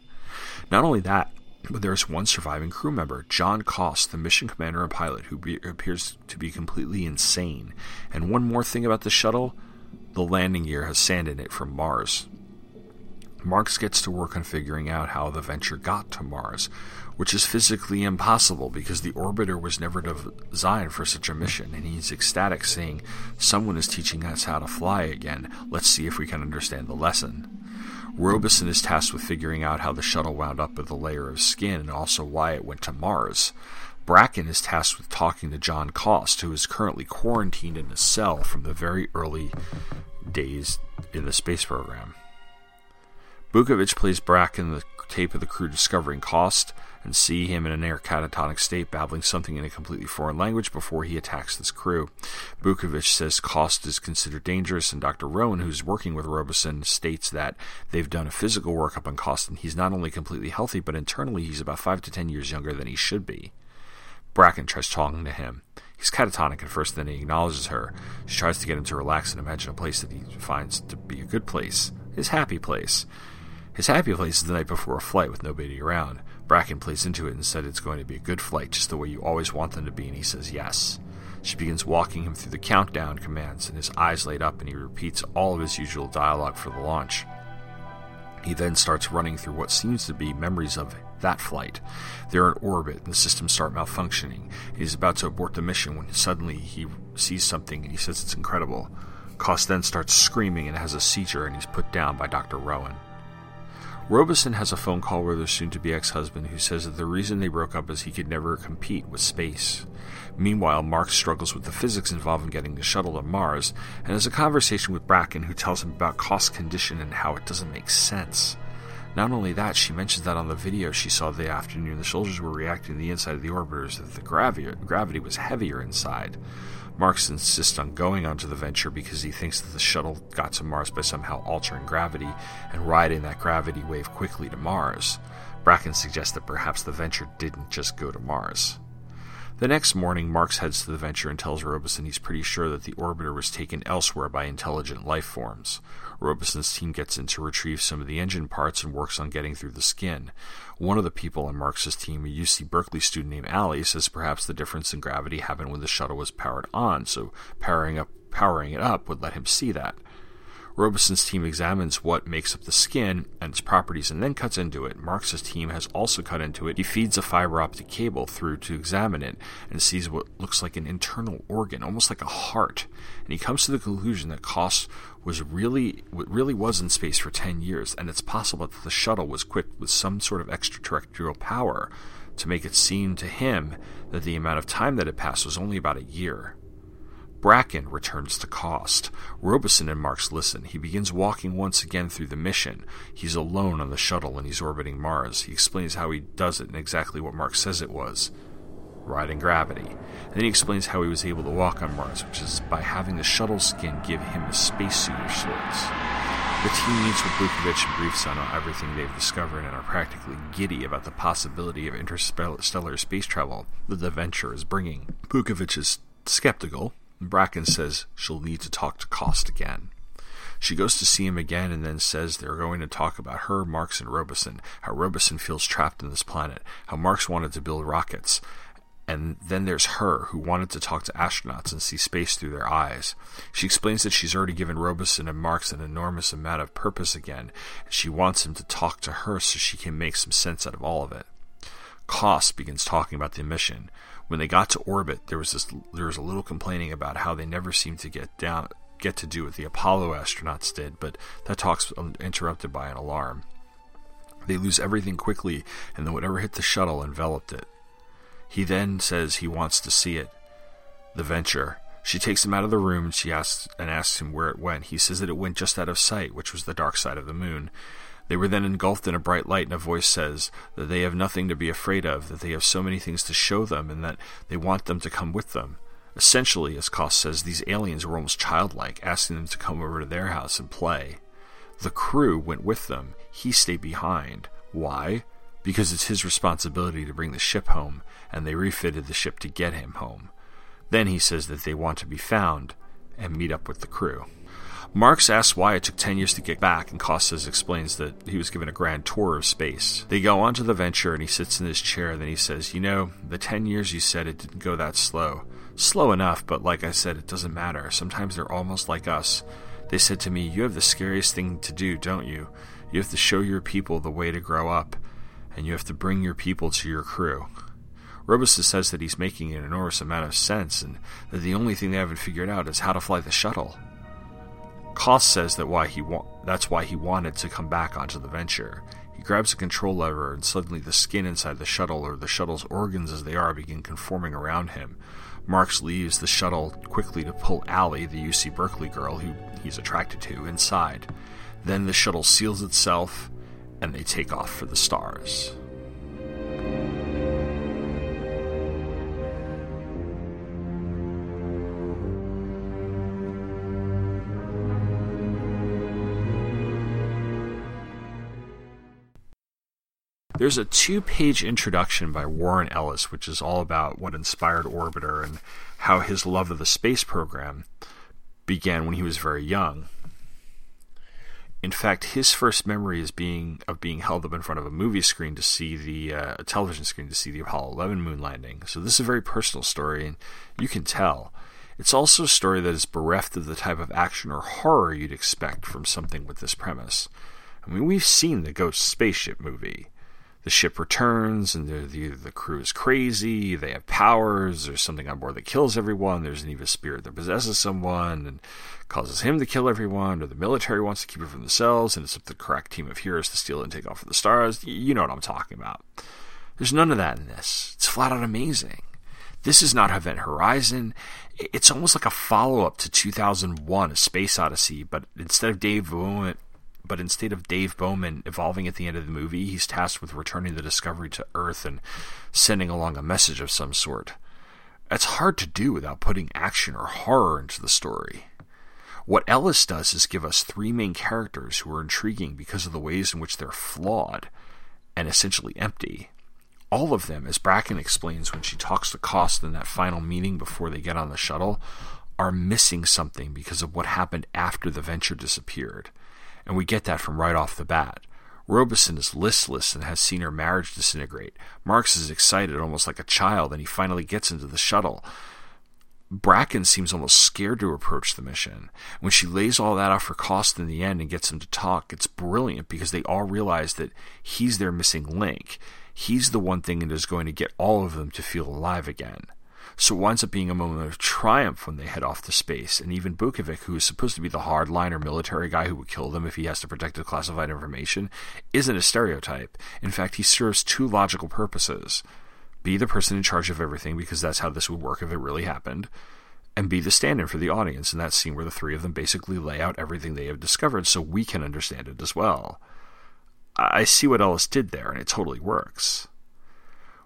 Not only that, but there's one surviving crew member, John Cost, the mission commander and pilot, who be, appears to be completely insane. And one more thing about the shuttle the landing gear has sand in it from Mars. Marx gets to work on figuring out how the Venture got to Mars, which is physically impossible because the orbiter was never designed for such a mission, and he's ecstatic, saying, Someone is teaching us how to fly again. Let's see if we can understand the lesson. Robeson is tasked with figuring out how the shuttle wound up with a layer of skin and also why it went to Mars. Bracken is tasked with talking to John Cost, who is currently quarantined in a cell from the very early days in the space program. Bukovich plays Bracken the tape of the crew discovering Cost and see him in a near catatonic state babbling something in a completely foreign language before he attacks this crew. Bukovich says Cost is considered dangerous, and Dr. Rowan, who's working with Robeson, states that they've done a physical workup on Cost, and he's not only completely healthy, but internally he's about five to ten years younger than he should be. Bracken tries talking to him. He's catatonic at first, then he acknowledges her. She tries to get him to relax and imagine a place that he finds to be a good place, his happy place. His happy place is the night before a flight with nobody around. Bracken plays into it and said it's going to be a good flight, just the way you always want them to be, and he says yes. She begins walking him through the countdown commands, and his eyes light up, and he repeats all of his usual dialogue for the launch. He then starts running through what seems to be memories of that flight. They're in orbit, and the systems start malfunctioning. He's about to abort the mission when suddenly he sees something, and he says it's incredible. Cost then starts screaming and has a seizure, and he's put down by Dr. Rowan. Robeson has a phone call with her soon to be ex husband who says that the reason they broke up is he could never compete with space. Meanwhile, Marx struggles with the physics involved in getting the shuttle to Mars and has a conversation with Bracken who tells him about Cost condition and how it doesn't make sense. Not only that, she mentions that on the video she saw the afternoon the soldiers were reacting to the inside of the orbiters that the gravity, gravity was heavier inside. Marx insists on going onto the venture because he thinks that the shuttle got to Mars by somehow altering gravity and riding that gravity wave quickly to Mars. Bracken suggests that perhaps the venture didn't just go to Mars. The next morning, Marx heads to the Venture and tells Robeson he's pretty sure that the orbiter was taken elsewhere by intelligent life forms. Robeson's team gets in to retrieve some of the engine parts and works on getting through the skin. One of the people on Marx's team, a UC Berkeley student named Allie, says perhaps the difference in gravity happened when the shuttle was powered on, so powering up powering it up would let him see that. Robeson's team examines what makes up the skin and its properties and then cuts into it. Marx's team has also cut into it. He feeds a fiber optic cable through to examine it and sees what looks like an internal organ, almost like a heart. And he comes to the conclusion that Cost was really what really was in space for 10 years and it's possible that the shuttle was equipped with some sort of extraterrestrial power to make it seem to him that the amount of time that had passed was only about a year. Bracken returns to Cost. Robeson and Marx listen. He begins walking once again through the mission. He's alone on the shuttle and he's orbiting Mars. He explains how he does it and exactly what Marx says it was riding gravity. Then he explains how he was able to walk on Mars, which is by having the shuttle skin give him a spacesuit of sorts. The team meets with Bukovich and briefs on everything they've discovered and are practically giddy about the possibility of interstellar space travel that the venture is bringing. Bukovich is skeptical, Bracken says she'll need to talk to Cost again. She goes to see him again and then says they're going to talk about her, Marx, and Robeson, how Robeson feels trapped in this planet, how Marx wanted to build rockets, and then there's her, who wanted to talk to astronauts and see space through their eyes. She explains that she's already given Robeson and Marx an enormous amount of purpose again, and she wants him to talk to her so she can make some sense out of all of it. Cost begins talking about the mission. When they got to orbit, there was this there was a little complaining about how they never seemed to get down get to do what the Apollo astronauts did, but that talk's interrupted by an alarm. They lose everything quickly, and then whatever hit the shuttle enveloped it. He then says he wants to see it. The venture. She takes him out of the room and she asks and asks him where it went. He says that it went just out of sight, which was the dark side of the moon. They were then engulfed in a bright light, and a voice says that they have nothing to be afraid of, that they have so many things to show them, and that they want them to come with them. Essentially, as Cost says, these aliens were almost childlike, asking them to come over to their house and play. The crew went with them. He stayed behind. Why? Because it's his responsibility to bring the ship home, and they refitted the ship to get him home. Then he says that they want to be found and meet up with the crew. Marx asks why it took 10 years to get back, and Costas explains that he was given a grand tour of space. They go onto the venture, and he sits in his chair, and then he says, You know, the 10 years you said it didn't go that slow. Slow enough, but like I said, it doesn't matter. Sometimes they're almost like us. They said to me, You have the scariest thing to do, don't you? You have to show your people the way to grow up, and you have to bring your people to your crew. Robeson says that he's making an enormous amount of sense, and that the only thing they haven't figured out is how to fly the shuttle. Cost says that why he wa- that's why he wanted to come back onto the venture. He grabs a control lever, and suddenly the skin inside the shuttle, or the shuttle's organs as they are, begin conforming around him. Marx leaves the shuttle quickly to pull Allie, the UC Berkeley girl who he's attracted to, inside. Then the shuttle seals itself, and they take off for the stars. There's a two page introduction by Warren Ellis, which is all about what inspired Orbiter and how his love of the space program began when he was very young. In fact, his first memory is being of being held up in front of a movie screen to see the uh, a television screen to see the Apollo 11 moon landing. So this is a very personal story, and you can tell. It's also a story that is bereft of the type of action or horror you'd expect from something with this premise. I mean, we've seen the Ghost spaceship movie the ship returns and the, the, crew is crazy. They have powers. There's something on board that kills everyone. There's an evil spirit that possesses someone and causes him to kill everyone, or the military wants to keep it for themselves, and it's up to the correct team of heroes to steal and take off for the stars. You know what I'm talking about. There's none of that in this. It's flat out amazing. This is not Event Horizon. It's almost like a follow up to 2001 A Space Odyssey, but instead of Dave Bowman, but instead of Dave Bowman evolving at the end of the movie, he's tasked with returning the Discovery to Earth and sending along a message of some sort. That's hard to do without putting action or horror into the story. What Ellis does is give us three main characters who are intriguing because of the ways in which they're flawed and essentially empty. All of them, as Bracken explains when she talks to Cost in that final meeting before they get on the shuttle, are missing something because of what happened after the venture disappeared and we get that from right off the bat. Robeson is listless and has seen her marriage disintegrate. Marx is excited, almost like a child, and he finally gets into the shuttle. Bracken seems almost scared to approach the mission. When she lays all that out for Cost in the end and gets him to talk, it's brilliant because they all realize that he's their missing link. He's the one thing that is going to get all of them to feel alive again. So it winds up being a moment of triumph when they head off to space. And even Bukovich, who is supposed to be the hardliner military guy who would kill them if he has to protect the classified information, isn't a stereotype. In fact, he serves two logical purposes be the person in charge of everything, because that's how this would work if it really happened, and be the stand in for the audience in that scene where the three of them basically lay out everything they have discovered so we can understand it as well. I see what Ellis did there, and it totally works.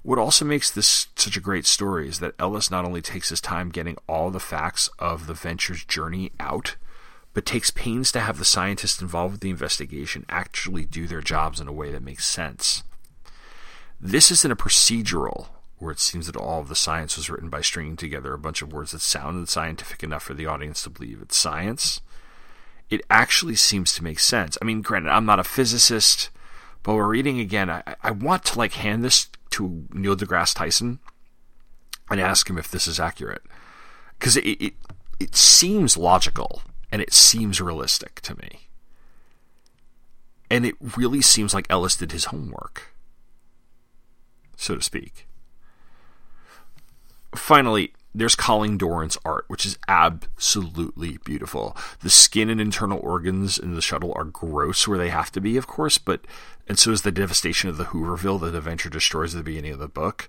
What also makes this such a great story is that Ellis not only takes his time getting all the facts of the venture's journey out, but takes pains to have the scientists involved with the investigation actually do their jobs in a way that makes sense. This isn't a procedural, where it seems that all of the science was written by stringing together a bunch of words that sounded scientific enough for the audience to believe it's science. It actually seems to make sense. I mean, granted, I'm not a physicist, but we're reading again. I, I want to like hand this to Neil deGrasse Tyson and ask him if this is accurate because it, it it seems logical and it seems realistic to me, and it really seems like Ellis did his homework, so to speak. Finally, there's Colleen Doran's art, which is absolutely beautiful. The skin and internal organs in the shuttle are gross where they have to be, of course, but and so is the devastation of the Hooverville that Adventure destroys at the beginning of the book.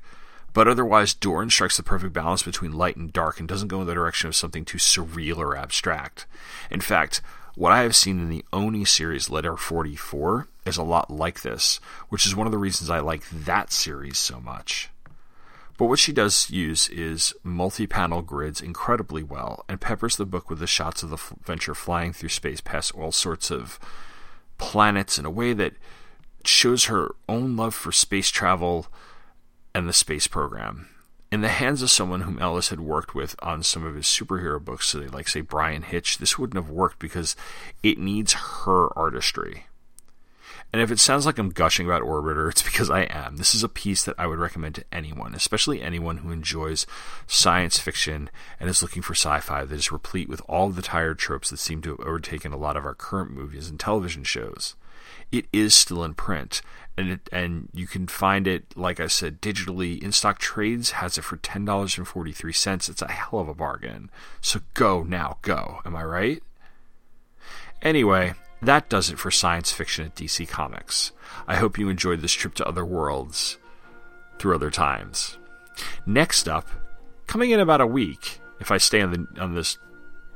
But otherwise, Doran strikes the perfect balance between light and dark and doesn't go in the direction of something too surreal or abstract. In fact, what I have seen in the Oni series, Letter 44, is a lot like this, which is one of the reasons I like that series so much. But what she does use is multi panel grids incredibly well and peppers the book with the shots of the Venture flying through space past all sorts of planets in a way that shows her own love for space travel and the space program. In the hands of someone whom Ellis had worked with on some of his superhero books, like say Bryan Hitch, this wouldn't have worked because it needs her artistry. And if it sounds like I'm gushing about Orbiter, it's because I am. This is a piece that I would recommend to anyone, especially anyone who enjoys science fiction and is looking for sci fi that is replete with all the tired tropes that seem to have overtaken a lot of our current movies and television shows. It is still in print, and it, and you can find it, like I said, digitally. In Stock Trades has it for ten dollars and forty three cents. It's a hell of a bargain. So go now, go. Am I right? Anyway, that does it for science fiction at DC Comics. I hope you enjoyed this trip to other worlds through other times. Next up, coming in about a week, if I stay on the on this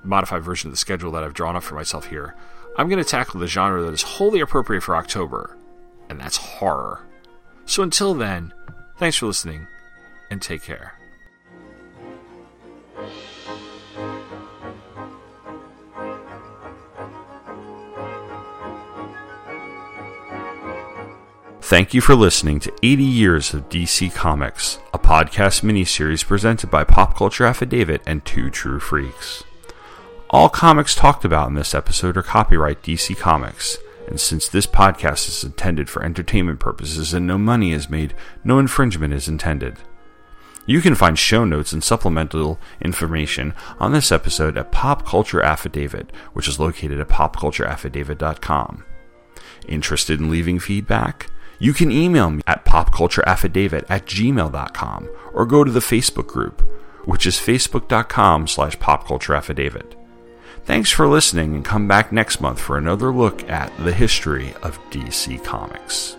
modified version of the schedule that I've drawn up for myself here, I'm going to tackle the genre that is wholly appropriate for October, and that's horror. So until then, thanks for listening, and take care. Thank you for listening to 80 Years of DC Comics, a podcast miniseries presented by Pop Culture Affidavit and Two True Freaks. All comics talked about in this episode are copyright DC Comics, and since this podcast is intended for entertainment purposes and no money is made, no infringement is intended. You can find show notes and supplemental information on this episode at Pop Culture Affidavit, which is located at popcultureaffidavit.com. Interested in leaving feedback? You can email me at popcultureaffidavit at gmail.com or go to the Facebook group, which is facebook.com slash popcultureaffidavit. Thanks for listening and come back next month for another look at the history of DC Comics.